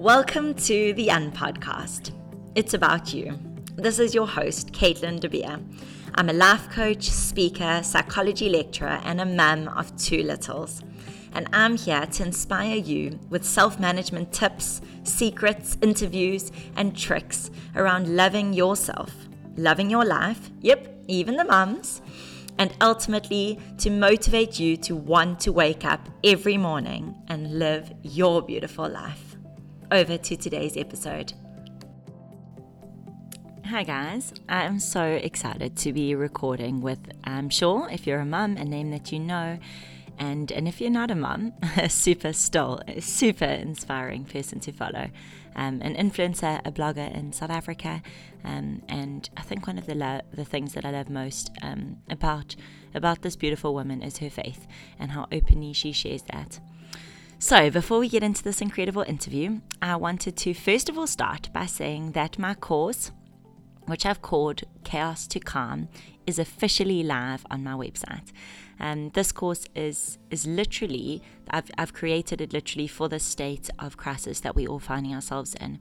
Welcome to the Unpodcast. It's about you. This is your host, Caitlin De Beer. I'm a life coach, speaker, psychology lecturer, and a mum of two littles. And I'm here to inspire you with self management tips, secrets, interviews, and tricks around loving yourself, loving your life, yep, even the mums, and ultimately to motivate you to want to wake up every morning and live your beautiful life over to today's episode. Hi, guys. I'm so excited to be recording with, I'm sure, if you're a mum, a name that you know. And, and if you're not a mum, a super still, super inspiring person to follow. Um, an influencer, a blogger in South Africa. Um, and I think one of the, lo- the things that I love most um, about, about this beautiful woman is her faith and how openly she shares that. So, before we get into this incredible interview, I wanted to first of all start by saying that my course, which I've called Chaos to Calm, is officially live on my website. Um, this course is is literally I've, I've created it literally for the state of crisis that we're all finding ourselves in.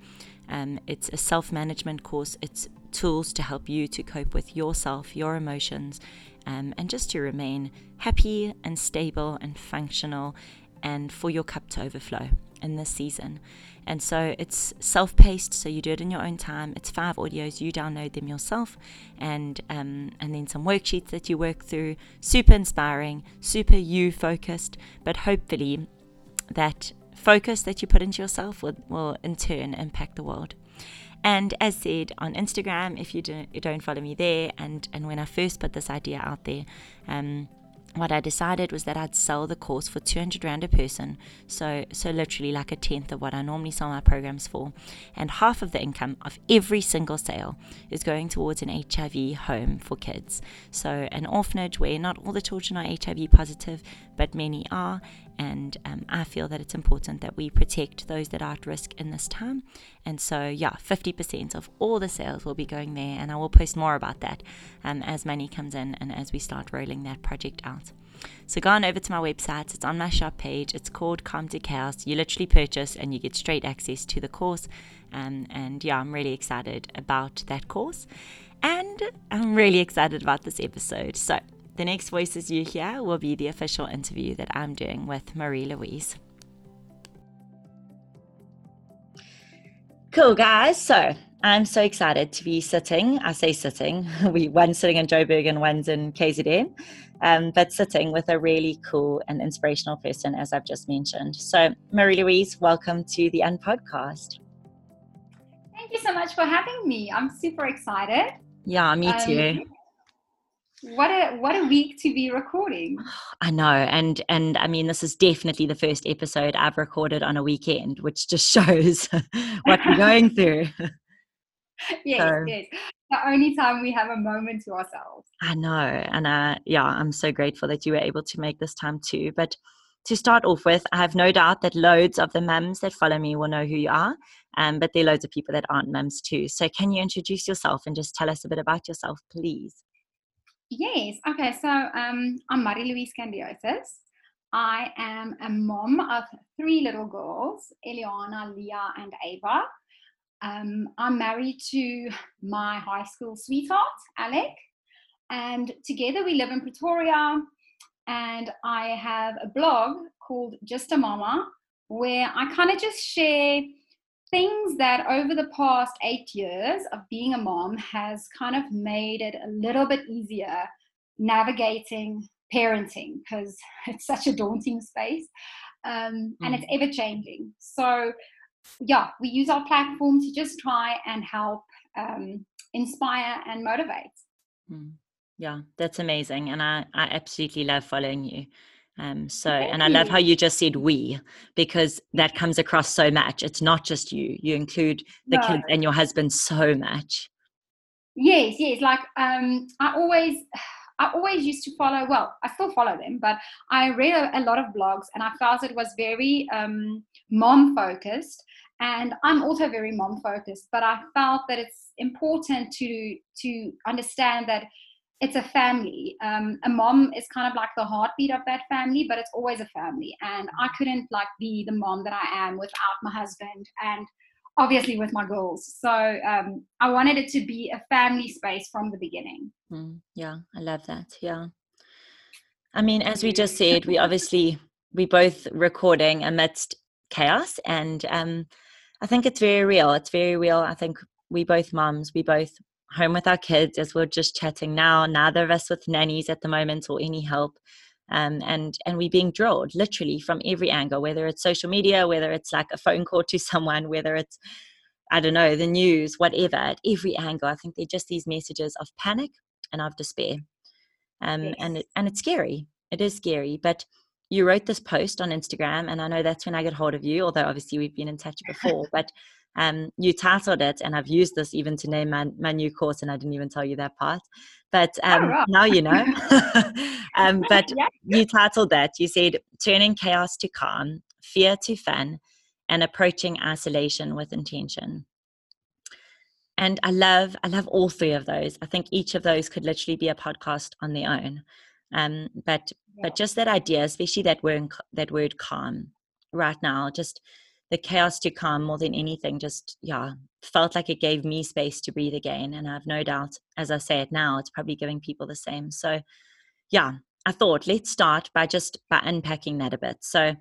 Um, it's a self management course. It's tools to help you to cope with yourself, your emotions, um, and just to remain happy and stable and functional and for your cup to overflow in this season. And so it's self paced, so you do it in your own time. It's five audios, you download them yourself, and um, and then some worksheets that you work through. Super inspiring, super you focused, but hopefully that focus that you put into yourself will, will in turn impact the world. And as said on Instagram, if you don't, you don't follow me there, and, and when I first put this idea out there, um, what I decided was that I'd sell the course for 200 Rand a person. So, so literally like a tenth of what I normally sell my programs for. And half of the income of every single sale is going towards an HIV home for kids. So, an orphanage where not all the children are HIV positive, but many are. And um, I feel that it's important that we protect those that are at risk in this time. And so, yeah, 50% of all the sales will be going there. And I will post more about that um, as money comes in and as we start rolling that project out. So go on over to my website. It's on my shop page. It's called Calm to Chaos. You literally purchase and you get straight access to the course. Um, and yeah, I'm really excited about that course. And I'm really excited about this episode. So the next voices you hear will be the official interview that I'm doing with Mari-Louise. Cool, guys. So I'm so excited to be sitting. I say sitting. We one sitting in Joburg and one's in KZN, um, but sitting with a really cool and inspirational person, as I've just mentioned. So, Mari-Louise, welcome to the Unpodcast. Thank you so much for having me. I'm super excited. Yeah, me too. Um, what a what a week to be recording. I know and and i mean this is definitely the first episode i've recorded on a weekend which just shows what we're going through. Yes so, yes. The only time we have a moment to ourselves. I know and uh yeah i'm so grateful that you were able to make this time too. But to start off with i have no doubt that loads of the mums that follow me will know who you are um, but there are loads of people that aren't mums too. So can you introduce yourself and just tell us a bit about yourself please Yes. Okay. So um, I'm Mari-Louise Candiotis. I am a mom of three little girls, Eliana, Leah, and Ava. Um, I'm married to my high school sweetheart, Alec, and together we live in Pretoria. And I have a blog called Just a Mamma, where I kind of just share things that over the past eight years of being a mom has kind of made it a little bit easier navigating parenting because it's such a daunting space um, and it's mm. ever changing. So, yeah, we use our platform to just try and help um, inspire and motivate. Mm. Yeah, that's amazing. And I, I absolutely love following you. Um, so, and I love how you just said we, because that comes across so much. It's not just you, you include the no. kids and your husband so much. Yes, yes. Like, um, I always, I always used to follow, well, I still follow them, but I read a, a lot of blogs and I felt it was very um, mom focused. And I'm also very mom focused, but I felt that it's important to to understand that it's a family. Um, a mom is kind of like the heartbeat of that family, but it's always a family. And I couldn't like be the mom that I am without my husband and obviously with my girls. So um, I wanted it to be a family space from the beginning. Mm, yeah, I love that. Yeah. I mean, as we just said, we obviously we both recording amidst chaos, and um, I think it's very real. It's very real. I think we both moms, we both home with our kids as we're just chatting now neither of us with nannies at the moment or any help um, and and we're being drilled literally from every angle whether it's social media whether it's like a phone call to someone whether it's i don't know the news whatever at every angle i think they're just these messages of panic and of despair um, yes. and it, and it's scary it is scary but you wrote this post on instagram and i know that's when i get hold of you although obviously we've been in touch before but um, you titled it, and I've used this even to name my, my new course, and I didn't even tell you that part. But oh, um, oh, now you know. um, but yeah. you titled that. You said turning chaos to calm, fear to fun, and approaching isolation with intention. And I love, I love all three of those. I think each of those could literally be a podcast on their own. Um, but yeah. but just that idea, especially that word, that word calm, right now, just the chaos to come more than anything just yeah felt like it gave me space to breathe again and i've no doubt as i say it now it's probably giving people the same. So yeah i thought let's start by just by unpacking that a bit. So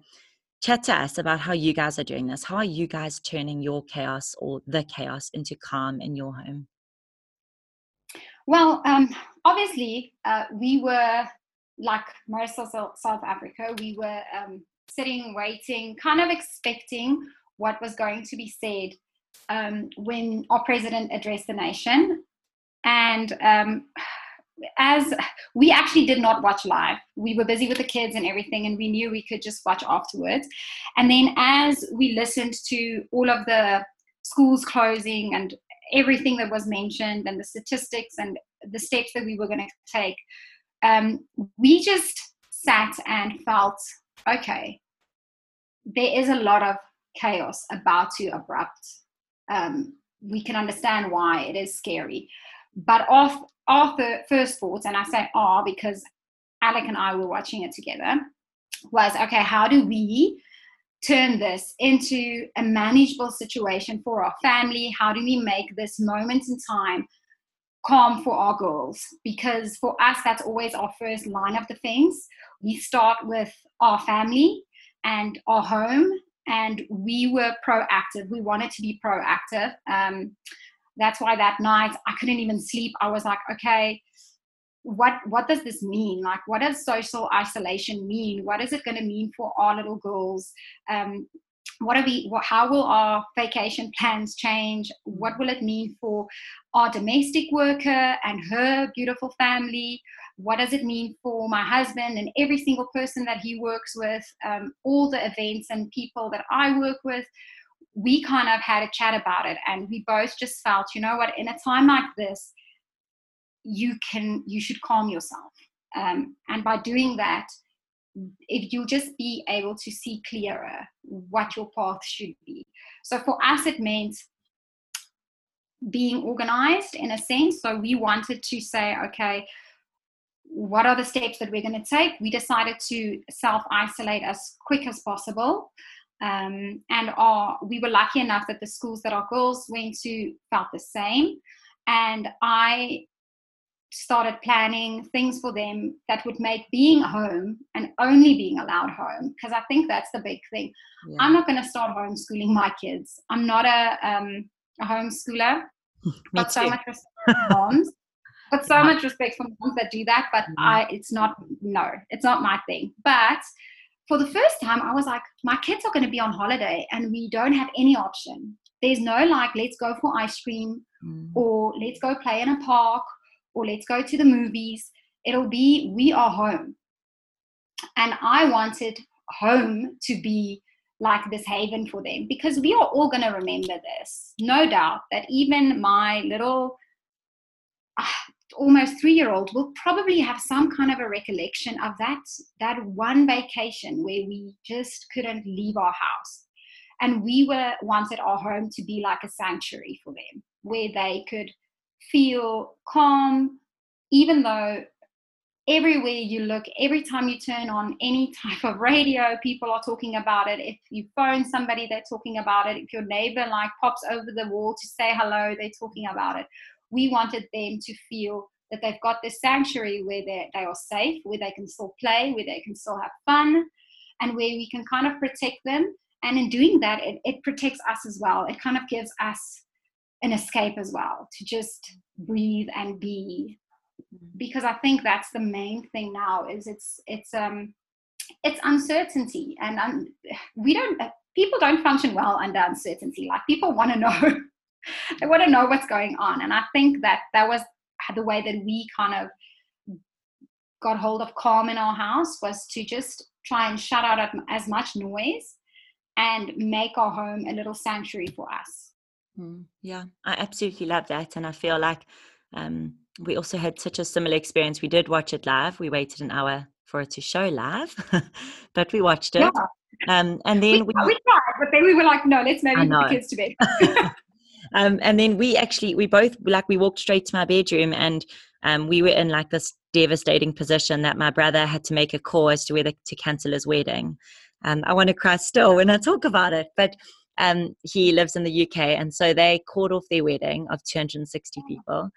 chat to us about how you guys are doing this. How are you guys turning your chaos or the chaos into calm in your home? Well um, obviously uh, we were like of south africa we were um, sitting, waiting, kind of expecting what was going to be said um, when our president addressed the nation. And um, as we actually did not watch live, we were busy with the kids and everything, and we knew we could just watch afterwards. And then as we listened to all of the schools closing and everything that was mentioned and the statistics and the steps that we were going to take, um, we just sat and felt okay, there is a lot of chaos about to erupt. Um, we can understand why it is scary. But our, our first thoughts, and I say our because Alec and I were watching it together, was okay, how do we turn this into a manageable situation for our family? How do we make this moment in time calm for our girls? Because for us, that's always our first line of defense. We start with our family and our home and we were proactive. We wanted to be proactive. Um, that's why that night i couldn't even sleep. I was like okay what what does this mean? Like what does social isolation mean? What is it going to mean for our little girls? Um, what are we what, how will our vacation plans change? What will it mean for our domestic worker and her beautiful family? What does it mean for my husband and every single person that he works with, um, all the events and people that I work with. We kind of had a chat about it, and we both just felt, you know what, in a time like this, you can, you should calm yourself, um, and by doing that, if you'll just be able to see clearer what your path should be. So for us, it meant being organized in a sense. So we wanted to say, okay, what are the steps that we're going to take? We decided to self isolate as quick as possible. Um, and our, we were lucky enough that the schools that our girls went to felt the same. And I started planning things for them that would make being home and only being allowed home, because I think that's the big thing. Yeah. I'm not going to start homeschooling my kids. I'm not a, um, a homeschooler. but so much respect for moms but so much respect for moms that do that but i it's not no it's not my thing but for the first time i was like my kids are going to be on holiday and we don't have any option there's no like let's go for ice cream mm. or let's go play in a park or let's go to the movies it'll be we are home. And i wanted home to be like this haven for them because we are all going to remember this. No doubt that even my little ah, almost three year old will probably have some kind of a recollection of that that one vacation where we just couldn't leave our house. And we were wanted our home to be like a sanctuary for them where they could feel calm even though everywhere you look, every time you turn on any type of radio, people are talking about it. If you phone somebody, they're talking about it. If your neighbor like pops over the wall to say hello, they're talking about it. We wanted them to feel that they've got this sanctuary where they they are safe, where they can still play, where they can still have fun, and where we can kind of protect them. And in doing that, it, it protects us as well. It kind of gives us an escape as well to just breathe and be. Because I think that's the main thing now is it's it's um it's uncertainty and um, we don't people don't function well under uncertainty. Like people want to know. They want to know what's going on. And I think that that was the way that we kind of got hold of calm in our house was to just try and shut out as much noise and make our home a little sanctuary for us. Mm, yeah, I absolutely love that. And I feel like um, we also had such a similar experience. We did watch it live. We waited an hour for it to show live, but we watched it. Yeah. Um, and then we, we, we, tried, but then we were like, no, let's maybe put the kids to bed. um, and then we actually, we both like we walked straight to my bedroom, and um, we were in like this devastating position that my brother had to make a call as to whether to cancel his wedding. Um, I want to cry still when I talk about it, but um, he lives in the UK, and so they called off their wedding of 260 people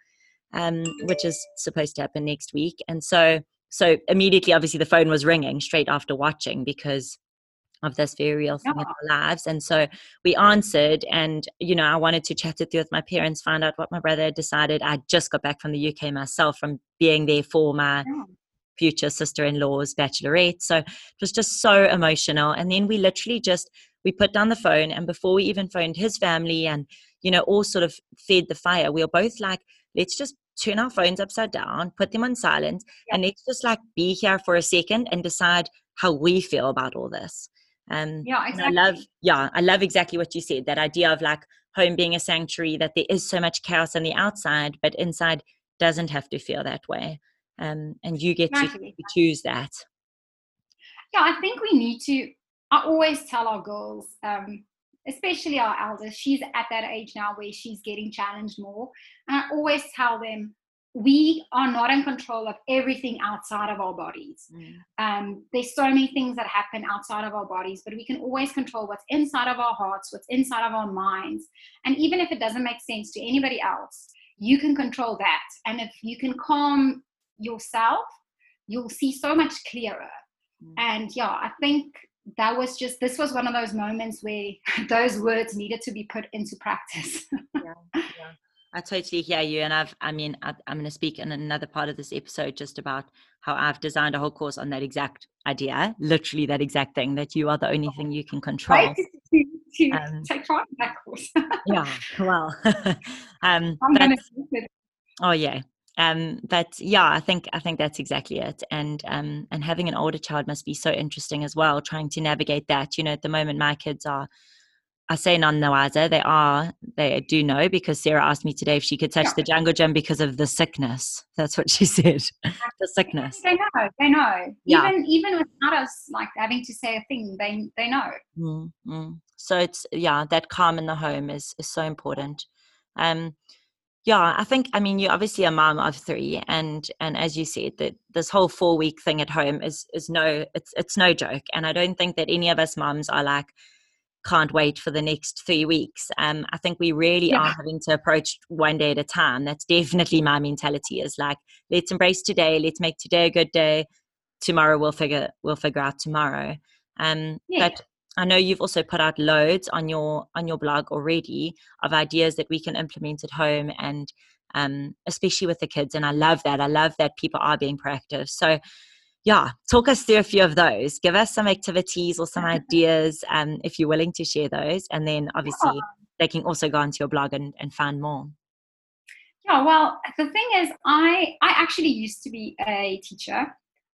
um, which is supposed to happen next week. And so, so immediately, obviously, the phone was ringing straight after watching because of this very real thing yeah. in our lives. And so we answered, and you know, I wanted to chat it through with my parents, find out what my brother had decided. I just got back from the UK myself from being there for my yeah. future sister-in-law's bachelorette. So it was just so emotional. And then we literally just we put down the phone, and before we even phoned his family, and you know, all sort of fed the fire. We were both like, let's just turn our phones upside down, put them on silent, yeah. and let's just like be here for a second and decide how we feel about all this. Um, yeah, exactly. I love, yeah, I love exactly what you said. That idea of like home being a sanctuary, that there is so much chaos on the outside, but inside doesn't have to feel that way. Um, and you get exactly. to choose that. Yeah, I think we need to. I always tell our girls, um, especially our eldest, she's at that age now where she's getting challenged more. And I always tell them, we are not in control of everything outside of our bodies. Mm. Um, there's so many things that happen outside of our bodies, but we can always control what's inside of our hearts, what's inside of our minds. And even if it doesn't make sense to anybody else, you can control that. And if you can calm yourself, you'll see so much clearer. Mm. And yeah, I think that was just this was one of those moments where those words needed to be put into practice yeah, yeah. i totally hear you and i've i mean I, am going to speak in another part of this episode just about how i've designed a whole course on that exact idea literally that exact thing that you are the only thing you can control right. to, to um, take part in that course yeah well um oh yeah um, but yeah, I think I think that's exactly it. And um, and having an older child must be so interesting as well, trying to navigate that. You know, at the moment, my kids are. I say none the wiser. They are. They do know because Sarah asked me today if she could touch yeah. the jungle gym because of the sickness. That's what she said. the sickness. They know. They know. Yeah. Even even without us like having to say a thing, they they know. Mm-hmm. So it's yeah, that calm in the home is is so important. Um, yeah i think i mean you're obviously a mom of three and and as you said that this whole four week thing at home is is no it's it's no joke. And i don't think that any of us moms are like can't wait for the next three weeks. Um i think we really yeah. are having to approach one day at a time. That's definitely my mentality is like let's embrace today. Let's make today a good day. Tomorrow we'll figure we'll figure out tomorrow. Um yeah. but I know you've also put out loads on your on your blog already of ideas that we can implement at home and um, especially with the kids. And I love that. I love that people are being proactive. So yeah, talk us through a few of those. Give us some activities or some ideas um, if you're willing to share those. And then obviously they can also go onto your blog and, and find more. Yeah, well, the thing is, I I actually used to be a teacher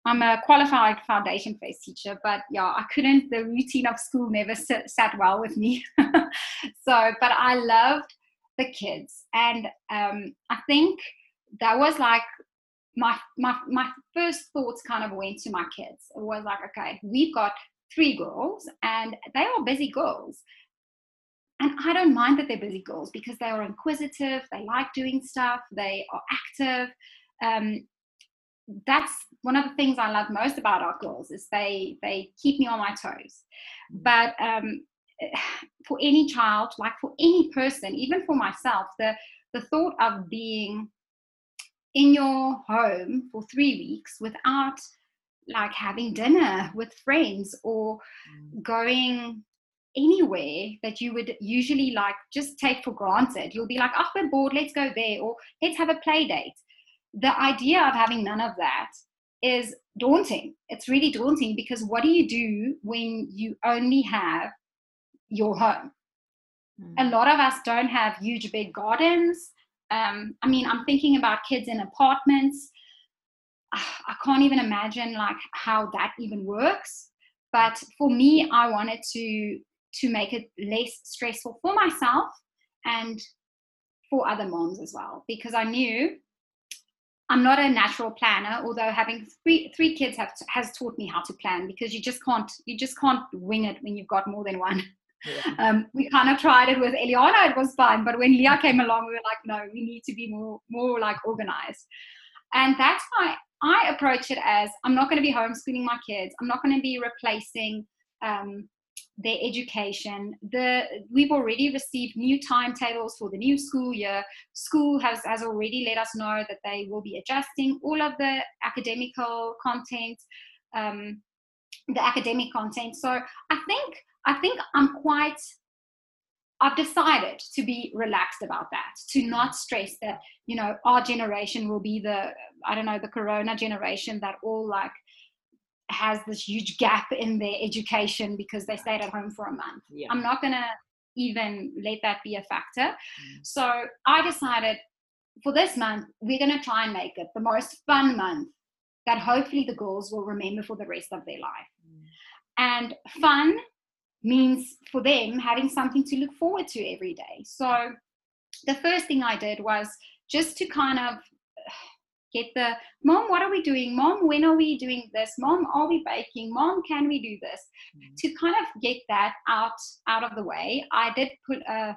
I'm a qualified foundation phase teacher, but yeah, I couldn't, the routine of school never sit, sat well with me. so, but I loved the kids. And um, I think that was like my, my, my first thoughts kind of went to my kids. It was like, okay, we've got three girls and they are busy girls. And I don't mind that they're busy girls because they are inquisitive, they like doing stuff, they are active, um, that's one of the things I love most about our girls is they they keep me on my toes. Mm. But um, for any child, like for any person, even for myself, the the thought of being in your home for three weeks without like having dinner with friends or mm. going anywhere that you would usually like just take for granted. You'll be like, oh, we're bored, let's go there, or let's have a play date. The idea of having none of that is daunting. It's really daunting because what do you do when you only have your home? Mm. A lot of us don't have huge big gardens. Um, I mean, I'm thinking about kids in apartments. I can't even imagine like how that even works. But for me, I wanted to to make it less stressful for myself and for other moms as well because I knew I'm not a natural planner, although having three three kids have, has taught me how to plan because you just can't you just can't wing it when you've got more than one. Yeah. Um, we kind of tried it with Eliana, it was fine, but when Leah came along, we were like, no, we need to be more more like organized, and that's why I approach it as I'm not going to be homeschooling my kids. I'm not going to be replacing um, their education. The we've already received new timetables for the new school year. School has has already let us know that they will be adjusting all of the academical content, um, the academic content. So I think I think I'm quite. I've decided to be relaxed about that, to not stress that you know our generation will be the I don't know the Corona generation that all like has this huge gap in their education because they stayed at home for a month. Yeah. I'm not going to even let that be a factor. Mm. So I decided for this month, we're going to try and make it the most fun month that hopefully the girls will remember for the rest of their life. Mm. And fun means for them having something to look forward to every day. So the first thing I did was just to kind of get the mom what are we doing? Mom when are we doing this? Mom are we baking? Mom can we do this? Mm-hmm. to kind of get that out out of the way i did put a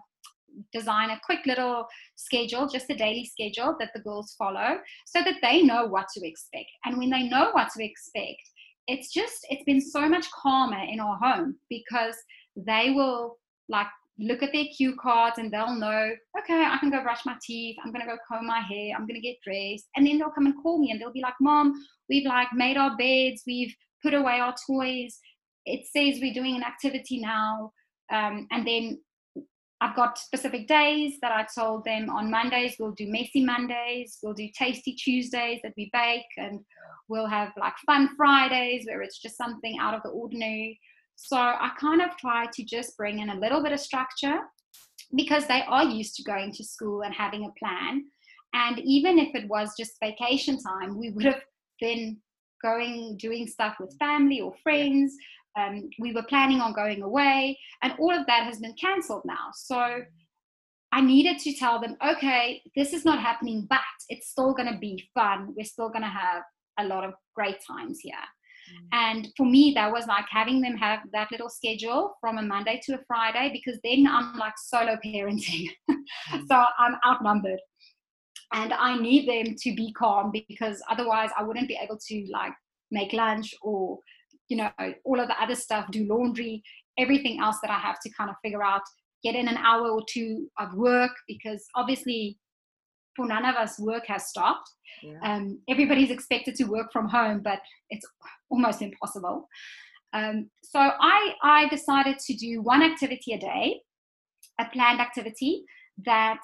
design a quick little schedule just a daily schedule that the girls follow so that they know what to expect. And when they know what to expect it's just it's been so much calmer in our home because they will like look at their cue cards and they'll know, okay, I can go brush my teeth, I'm gonna go comb my hair, I'm gonna get dressed. And then they'll come and call me and they'll be like, Mom, we've like made our beds, we've put away our toys. It says we're doing an activity now. Um, and then I've got specific days that I told them on Mondays we'll do messy Mondays, we'll do tasty Tuesdays that we bake, and we'll have like fun Fridays where it's just something out of the ordinary. So I kind of try to just bring in a little bit of structure because they are used to going to school and having a plan. And even if it was just vacation time, we would have been going, doing stuff with family or friends. Um, we were planning on going away, and all of that has been cancelled now. So I needed to tell them, okay, this is not happening, but it's still going to be fun. We're still going to have a lot of great times here. Mm. And for me, that was like having them have that little schedule from a Monday to a Friday because then I'm like solo parenting. So I'm outnumbered. And I need them to be calm because otherwise I wouldn't be able to like make lunch or, you know, all of the other stuff, do laundry, everything else that I have to kind of figure out, get in an hour or two of work because obviously for none of us work has stopped. Yeah. um, everybody's expected to work from home but it's almost impossible. Um, so I, I decided to do one activity a day a planned activity that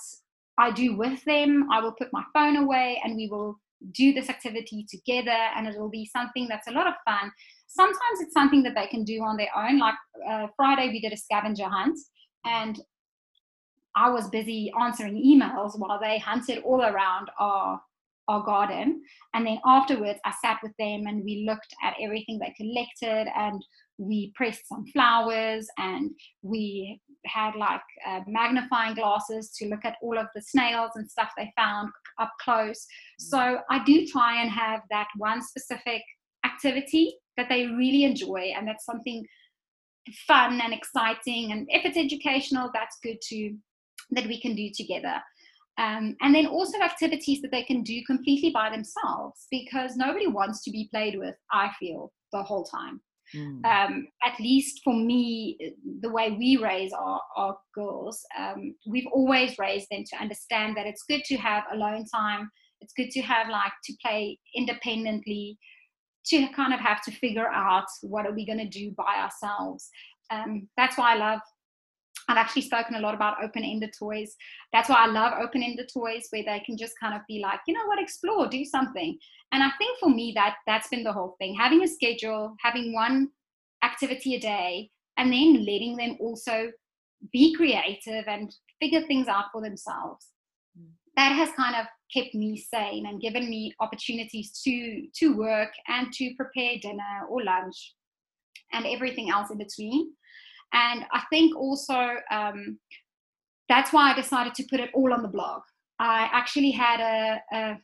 i do with them. I will put my phone away and we will do this activity together and it'll be something that's a lot of fun. Sometimes it's something that they can do on their own like uh, friday we did a scavenger hunt and I was busy answering emails while they hunted all around our our garden. And then afterwards, I sat with them and we looked at everything they collected and we pressed some flowers and we had like uh, magnifying glasses to look at all of the snails and stuff they found up close. So I do try and have that one specific activity that they really enjoy and that's something fun and exciting. And if it's educational, that's good too that we can do together. Um, and then also activities that they can do completely by themselves because nobody wants to be played with, I feel, the whole time. Mm. Um, at least for me, the way we raise our, our girls, um, we've always raised them to understand that it's good to have alone time. It's good to have like to play independently, to kind of have to figure out what are we going to do by ourselves. Um, that's why I love I've actually spoken a lot about open ended toys. That's why I love open ended toys where they can just kind of be like, you know what, explore, do something. And I think for me, that that's been the whole thing having a schedule, having one activity a day, and then letting them also be creative and figure things out for themselves. Mm. That has kind of kept me sane and given me opportunities to to work and to prepare dinner or lunch and everything else in between. And I think also um, that's why I decided to put it all on the blog. I actually had a, a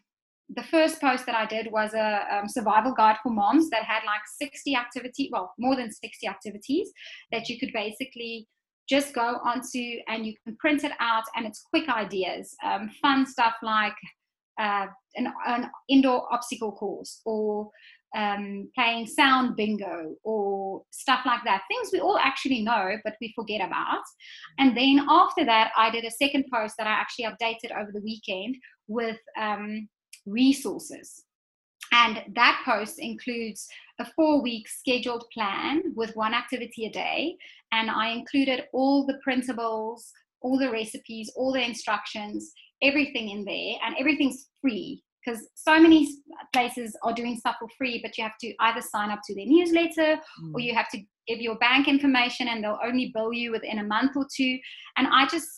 the first post that I did was a um, survival guide for moms that had like 60 activities, well, more than 60 activities that you could basically just go onto and you can print it out and it's quick ideas, um, fun stuff like uh, an, an, indoor obstacle course or um, playing sound bingo or stuff like that. Things we all actually know, but we forget about. And then after that, I did a second post that I actually updated over the weekend with um, resources. And that post includes a four week scheduled plan with one activity a day. And I included all the principles, all the recipes, all the instructions, everything in there. And everything's free because so many places are doing stuff for free, but you have to either sign up to their newsletter mm. or you have to give your bank information and they'll only bill you within a month or two. And I just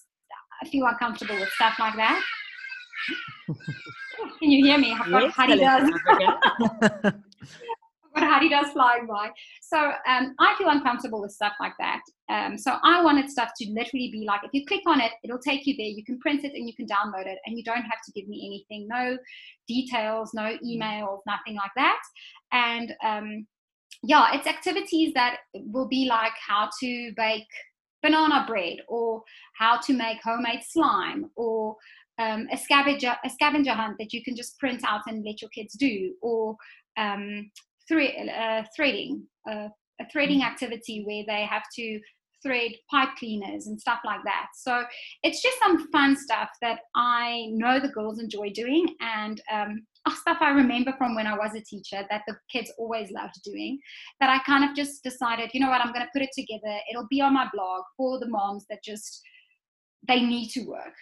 I feel uncomfortable with stuff like that. Can you hear me? Got yes, does flying by. So um, I feel uncomfortable with stuff like that. Um, so I wanted stuff to literally be like, if you click on it, it'll take you there. You can print it and you can download it, and you don't have to give me anything, no details, no mm. emails, nothing like that. And um, yeah, it's activities that will be like how to bake banana bread or how to make homemade slime or um, a scavenger a scavenger hunt that you can just print out and let your kids do or um, thre- uh, threading, uh, a threading mm. activity where they have to thread pipe cleaners and stuff like that. So it's just some fun stuff that I know the girls enjoy doing and um, stuff I remember from when I was a teacher that the kids always loved doing. That I kind of just decided, you know what, I'm going to put it together. It'll be on my blog for the moms that just they need to work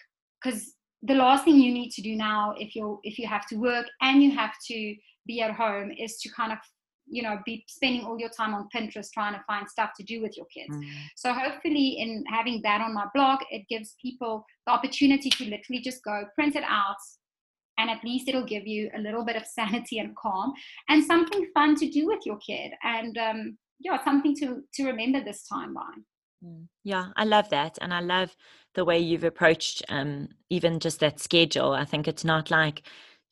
because the last thing you need to do now if you're if you have to work and you have to be at home is to kind of you know be spending all your time on pinterest trying to find stuff to do with your kids mm. so hopefully in having that on my blog it gives people the opportunity to literally just go print it out and at least it'll give you a little bit of sanity and calm and something fun to do with your kid and um, yeah something to to remember this time by mm. yeah i love that and i love the way you've approached um, even just that schedule i think it's not like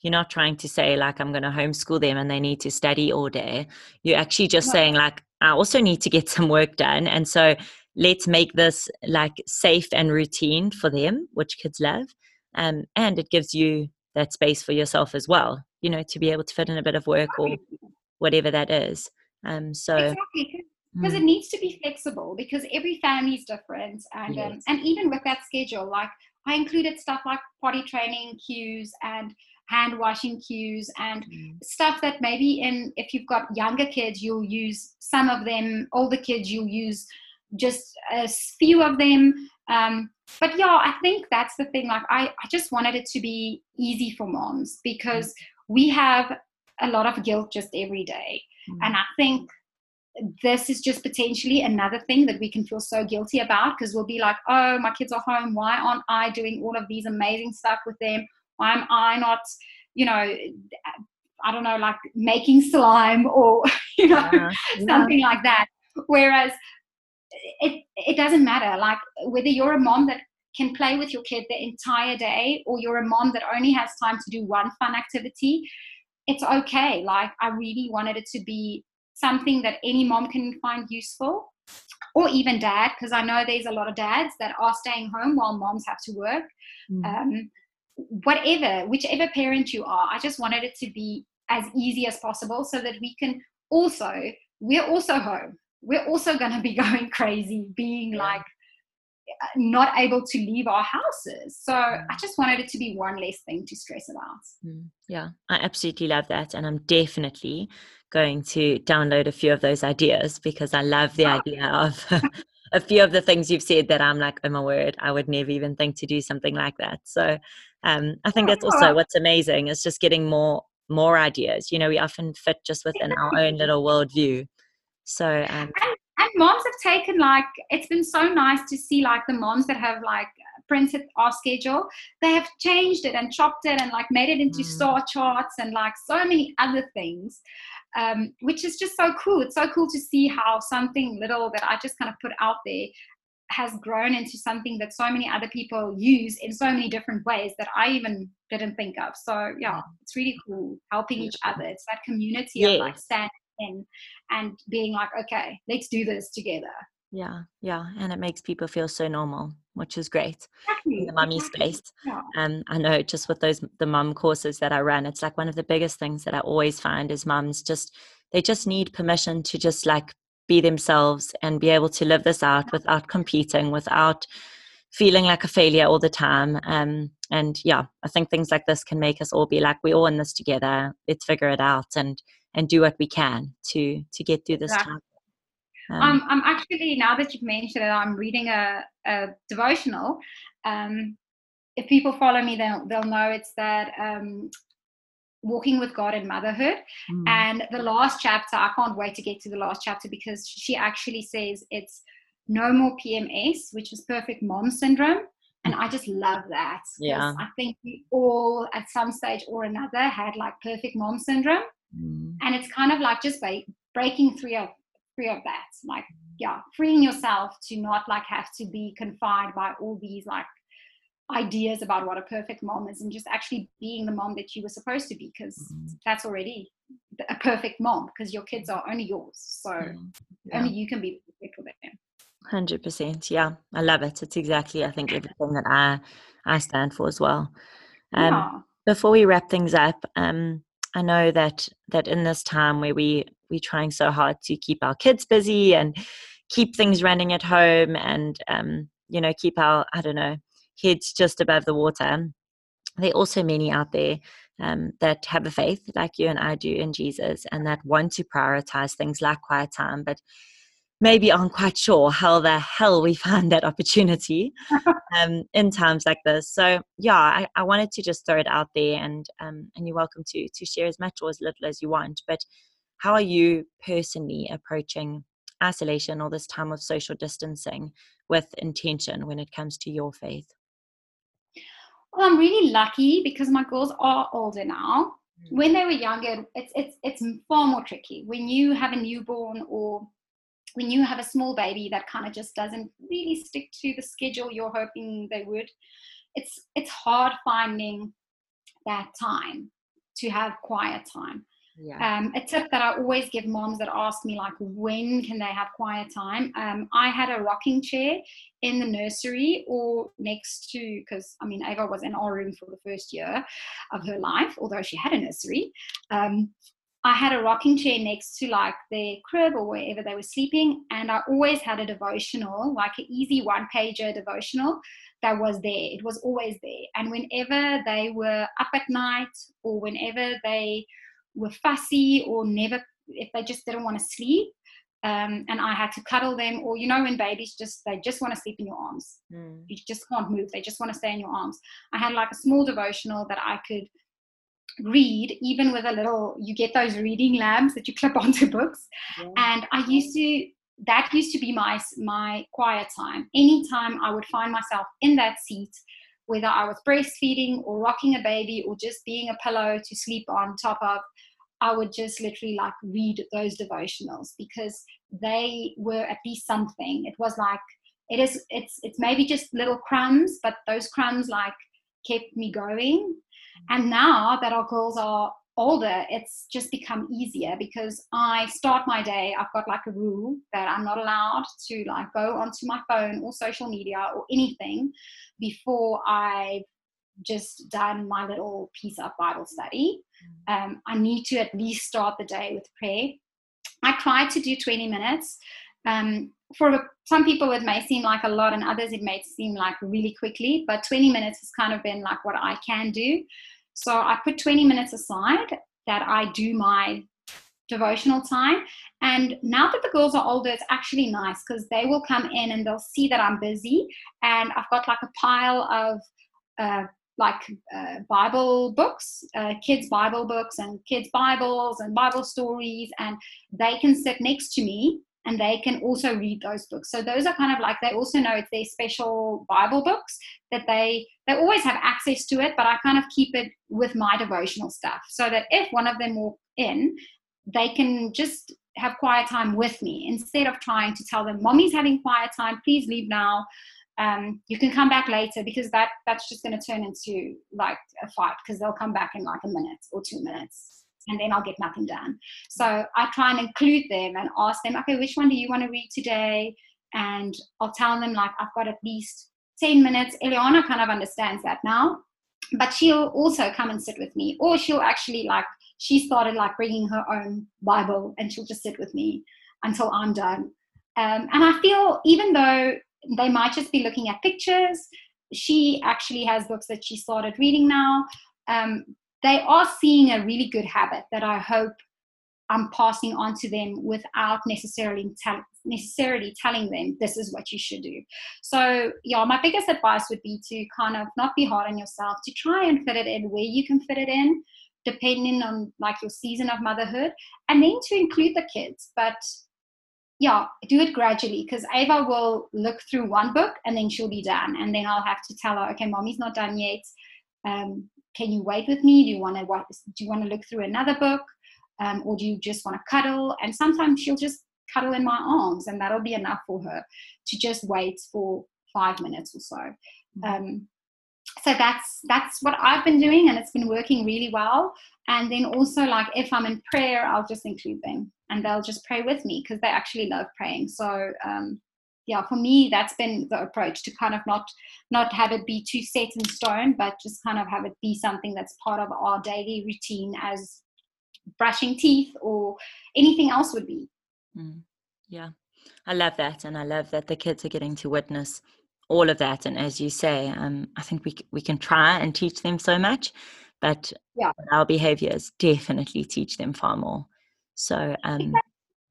you're not trying to say like i'm going to homeschool them and they need to study all day you're actually just no. saying like i also need to get some work done and so let's make this like safe and routine for them which kids love um, and it gives you that space for yourself as well you know to be able to fit in a bit of work or whatever that is um, so exactly because mm. it needs to be flexible because every family is different and um, yes. um, and even with that schedule like i included stuff like potty training cues and hand washing cues and mm. stuff that maybe in if you've got younger kids you'll use some of them older kids you'll use just a few of them um, but yeah i think that's the thing like I, I just wanted it to be easy for moms because mm. we have a lot of guilt just every day mm. and i think this is just potentially another thing that we can feel so guilty about because we'll be like oh my kids are home why aren't i doing all of these amazing stuff with them why am I not, you know, I don't know, like making slime or, you know, yeah, something yeah. like that. Whereas it, it doesn't matter. Like whether you're a mom that can play with your kid the entire day or you're a mom that only has time to do one fun activity, it's okay. Like I really wanted it to be something that any mom can find useful or even dad, because I know there's a lot of dads that are staying home while moms have to work. Mm. Um, whatever, whichever parent you are, I just wanted it to be as easy as possible so that we can also, we're also home. We're also going to be going crazy, being like not able to leave our houses. So I just wanted it to be one less thing to stress about. Mm, yeah, I absolutely love that. And I'm definitely going to download a few of those ideas because I love the idea of a few of the things you've said that I'm like, oh my word, I would never even think to do something like that. So um, I think that's also what's amazing is just getting more more ideas. You know, we often fit just within our own little worldview. So um, and, and moms have taken like it's been so nice to see like the moms that have like printed our schedule they have changed it and chopped it and like made it into mm. star charts and like so many other things um, which is just so cool it's so cool to see how something little that i just kind of put out there has grown into something that so many other people use in so many different ways that I even didn't think of. So yeah, mm. it's really cool helping each other. It's that community of like standing in and being like, okay, let's do this together. Yeah, yeah, and it makes people feel so normal, which is great exactly. in the mummy exactly. space. Yeah. Um, I know just with those the mum courses that I run, it's like one of the biggest things that I always find is mums just they just need permission to just like be themselves and be able to live this out without competing, without feeling like a failure all the time. Um, and yeah, I think things like this can make us all be like, we're all in this together. Let's figure it out and and do what we can to to get through this time. Um, I'm, I'm actually now that you've mentioned it, I'm reading a, a devotional. Um, if people follow me, they'll they'll know it's that um, walking with God and motherhood. Mm. And the last chapter, I can't wait to get to the last chapter because she actually says it's no more PMS, which is perfect mom syndrome. And I just love that. Yeah. I think we all at some stage or another had like perfect mom syndrome. Mm. And it's kind of like just by breaking free of free of that. Like, yeah, freeing yourself to not like have to be confined by all these like ideas about what a perfect mom is and just actually being the mom that you were supposed to be because mm-hmm. that's already a perfect mom because your kids are only yours. So yeah. only you can be perfect for them. 100% yeah. I love it. It's exactly i think everything that i i stand for as well. Um, yeah. before we wrap things up um, i know that that in this time where we we're trying so hard to keep our kids busy and keep things running at home and um, you know keep our i don't know heads just above the water. There are also many out there um, that have a faith like you and I do in Jesus and that want to prioritize things like quiet time, but maybe aren't quite sure how the hell we find that opportunity um, in times like this. So yeah, I, I, wanted to just throw it out there, and um, and you're welcome to to share as much or as little as you want. But how are you personally approaching isolation or this time of social distancing with intention when it comes to your faith? Well, I'm really lucky because my girls are older now. Mm. When they were younger, it's it's it's far more tricky. When you have a newborn or when you have a small baby that kind of just doesn't really stick to the schedule you're hoping they would, it's it's hard finding that time to have quiet time. Yeah. Um, a tip that I always give moms that ask me like when can they have quiet time. Um, I had a rocking chair in the nursery or next to because I mean Ava was in our room for the first year of her life, although she had a nursery. Um, I had a rocking chair next to like their crib or wherever they were sleeping, and I always had a devotional, like an easy one pager devotional that was there. It was always there. And whenever they were up at night or whenever they were fussy or never, if they just didn't want to sleep, um, and I had to cuddle them, or you know, when babies just they just want to sleep in your arms. Mm. You just can't move; they just want to stay in your arms. I had like a small devotional that I could read, even with a little. You get those reading lamps that you clip onto books, yeah. and I used to. That used to be my my quiet time. Anytime I would find myself in that seat, whether I was breastfeeding or rocking a baby or just being a pillow to sleep on top of, I would just literally like read those devotionals because they were at least something. It was like it is it's it's maybe just little crumbs, but those crumbs like kept me going. And now that our girls are older, it's just become easier because I start my day. I've got like a rule that I'm not allowed to like go onto my phone or social media or anything before I've just done my little piece of Bible study. Mm. Um, I need to at least start the day with prayer. I try to do 20 minutes. Um, for some people, it may seem like a lot, and others, it may seem like really quickly, but 20 minutes has kind of been like what I can do. So I put 20 minutes aside that I do my devotional time. And now that the girls are older, it's actually nice because they will come in and they'll see that I'm busy. And I've got like a pile of uh, like uh, Bible books, uh, kids' Bible books, and kids' Bibles and Bible stories. And they can sit next to me and they can also read those books. So those are kind of like they also know it's their special Bible books that they they always have access to it, but I kind of keep it with my devotional stuff so that if one of them walk in, they can just have quiet time with me instead of trying to tell them, "Mommy's having quiet time. Please leave now." Um, you can come back later because that that's just going to turn into like a fight because they'll come back in like a minute or two minutes and then I'll get nothing done. So I try and include them and ask them, okay, which one do you want to read today? And I'll tell them, like, I've got at least 10 minutes. Eliana kind of understands that now, but she'll also come and sit with me, or she'll actually, like, she started like bringing her own Bible and she'll just sit with me until I'm done. Um, and I feel even though they might just be looking at pictures, she actually has books that she started reading now. Um, they are seeing a really good habit that I hope I'm passing on to them without necessarily tell, necessarily telling them this is what you should do. So yeah, my biggest advice would be to kind of not be hard on yourself, to try and fit it in where you can fit it in, depending on like your season of motherhood, and then to include the kids. But yeah, do it gradually because Ava will look through one book and then she'll be done, and then I'll have to tell her, okay, mommy's not done yet. Um, can you wait with me? Do you want to do you want to look through another book, um, or do you just want to cuddle? And sometimes she'll just cuddle in my arms, and that'll be enough for her to just wait for five minutes or so. Mm-hmm. Um, so that's that's what I've been doing, and it's been working really well. And then also, like if I'm in prayer, I'll just include them, and they'll just pray with me because they actually love praying. So um, yeah, for me, that's been the approach to kind of not not have it be too set in stone, but just kind of have it be something that's part of our daily routine as brushing teeth or anything else would be. Mm. Yeah, I love that, and I love that the kids are getting to witness all of that. And as you say, um, I think we we can try and teach them so much, but yeah. our behaviors definitely teach them far more. So um,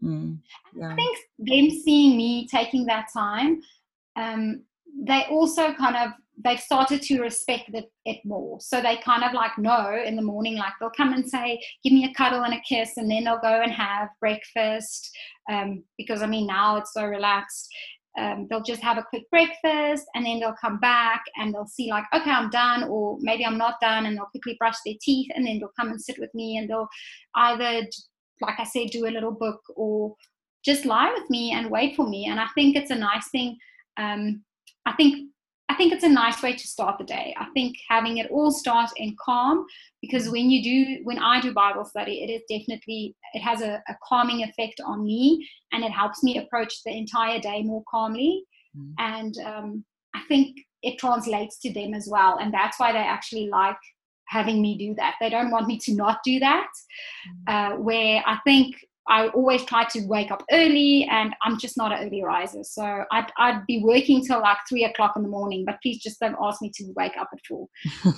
Mm, yeah. I think them seeing me taking that time, um, they also kind of they've started to respect it, it, more. So they kind of like know in the morning, like they'll come and say, "Give me a cuddle and a kiss," and then they'll go and have breakfast. Um, because I mean now it's so relaxed. Um, they'll just have a quick breakfast and then they'll come back and they'll see like okay i'm done or maybe i'm not done and they'll quickly brush their teeth and then they'll come and sit with me and they'll either like I said, do a little book or just lie with me and wait for me. And I think it's a nice thing. Um, I think I think it's a nice way to start the day. I think having it all start in calm because when you do when I do Bible study, it is definitely it has a, a calming effect on me and it helps me approach the entire day more calmly. Mm-hmm. And um, I think it translates to them as well, and that's why they actually like having me do that. They don't want me to not do that. Mm. Uh, where I think I always try to wake up early, and I'm just not an early riser. So I'd, I'd be working till like three o'clock in the morning. But please just don't ask me to wake up at four.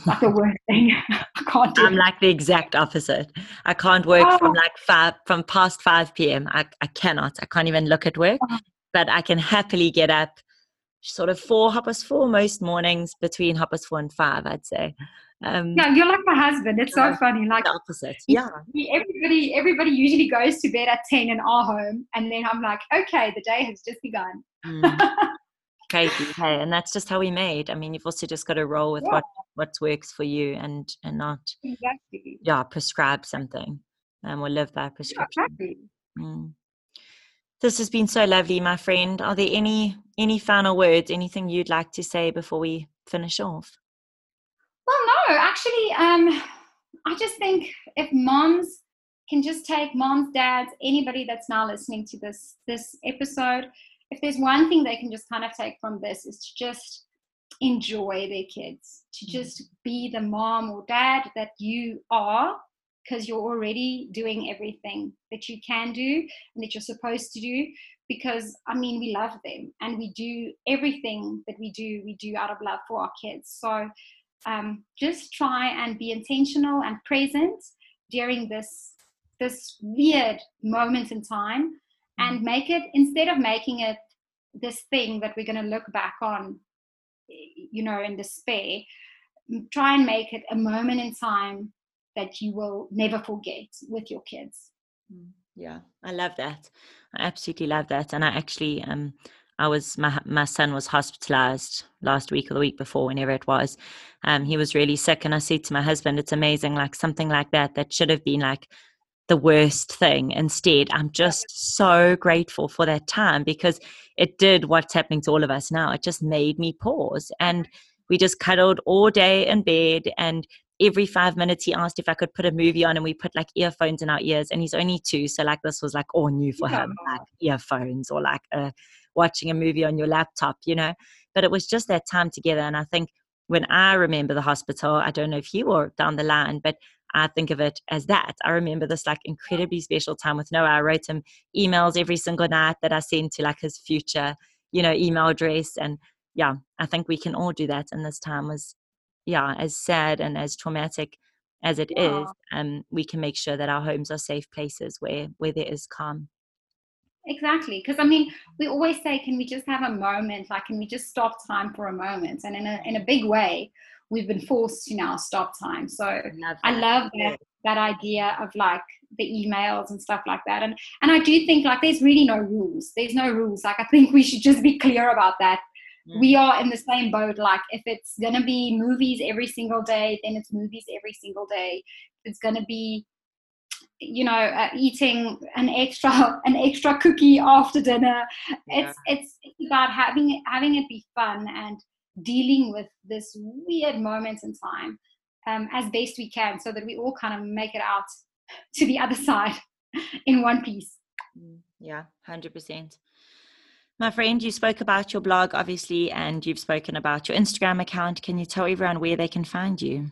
like the worst thing. I can't do. I'm it. like the exact opposite. I can't work oh. from like five from past five p.m. I I cannot. I can't even look at work. Oh. But I can happily get up sort of four hoppers four most mornings between hoppers four and five i'd say um, yeah you're like my husband it's so funny like the opposite yeah everybody everybody usually goes to bed at 10 in our home and then i'm like okay the day has just begun mm. crazy hey and that's just how we made i mean you've also just got to roll with yeah. what what works for you and and not exactly yeah prescribe something and we'll live by prescription yeah, exactly. mm. This has been so lovely, my friend. Are there any any final words, anything you'd like to say before we finish off? Well, no, actually, um, I just think if moms can just take moms, dads, anybody that's now listening to this this episode, if there's one thing they can just kind of take from this is to just enjoy their kids, to Mm. just be the mom or dad that you are, because you're already doing everything that you can do and that you're supposed to do. Because I mean, we love them and we do everything that we do, we do out of love for our kids. So um, just try and be intentional and present during this this weird moment in time and make it instead of making it this thing that we're going to look back on you know in despair try and make it a moment in time that you will never forget with your kids yeah i love that i absolutely love that and i actually um I was my my son was hospitalized last week or the week before, whenever it was. Um, he was really sick, and I said to my husband, "It's amazing, like something like that that should have been like the worst thing. Instead, I'm just so grateful for that time because it did what's happening to all of us now. It just made me pause, and we just cuddled all day in bed and every five minutes he asked if I could put a movie on and we put like earphones in our ears and he's only two so like this was like all new for him like earphones or like a, watching a movie on your laptop you know but it was just that time together and I think when I remember the hospital I don't know if you were down the line but I think of it as that. I remember this like incredibly special time with Noah. I wrote him emails every single night that I sent to like his future, you know, email address. And yeah, I think we can all do that. And this time was yeah, as sad and as traumatic as it yeah. is, um, we can make sure that our homes are safe places where where there is calm. Exactly, because I mean, we always say, can we just have a moment? Like, can we just stop time for a moment? And in a in a big way, we've been forced to now stop time. So love I love that that idea of like the emails and stuff like that. And and I do think like there's really no rules. There's no rules. Like I think we should just be clear about that we are in the same boat. Like if it's gonna be movies every single day, then it's movies every single day. If it's gonna be you know uh, eating an extra an extra cookie after dinner yeah. it's it's about having having it be fun and dealing with this weird moments in time um, as best we can so that we all kind of make it out to the other side in one piece mm, yeah 100% my friend, you spoke about your blog, obviously, and you've spoken about your Instagram account. Can you tell everyone where they can find you?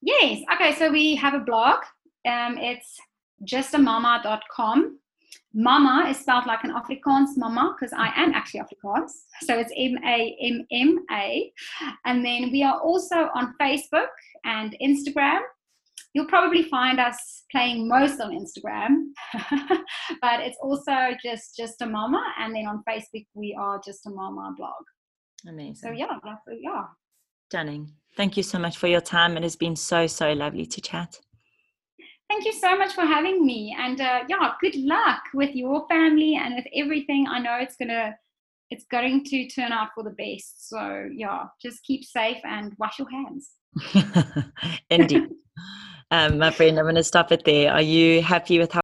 Yes. Okay. So we have a blog. Um, it's justamamma.com. Mama is spelled like an Afrikaans mama because I am actually Afrikaans. So it's M A M M A. And then we are also on Facebook and Instagram you'll probably find us playing most on Instagram, but it's also just Just a Mamma, and then on Facebook we are Just a Mamma blog. Amazing. So yeah, that's yeah. Stunning. Thank you so much for your time. It has been so so lovely to chat. Thank you so much for having me, and uh, yeah, good luck with your family and with everything. I know it's gonna it's going to turn out for the best. So yeah, just keep safe and wash your hands. Indeed. um, my friend, I'm going to stop it there. Are you happy with how?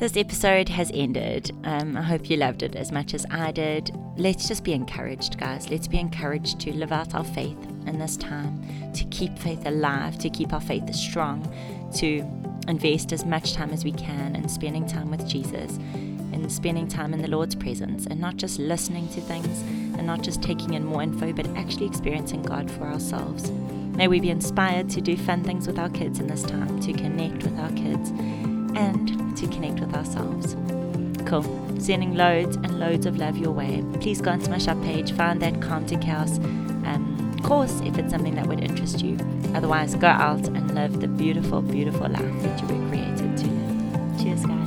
This episode has ended. Um, I hope you loved it as much as I did. Let's just be encouraged, guys. Let's be encouraged to live out our faith in this time, to keep faith alive, to keep our faith strong, to invest as much time as we can in spending time with Jesus, in spending time in the Lord's presence, and not just listening to things and not just taking in more info, but actually experiencing God for ourselves. May we be inspired to do fun things with our kids in this time, to connect with our kids and to connect with ourselves. Cool. Sending loads and loads of love your way. Please go onto my shop page, find that Calm to Chaos um, course if it's something that would interest you. Otherwise, go out and live the beautiful, beautiful life that you were created to live. Cheers, guys.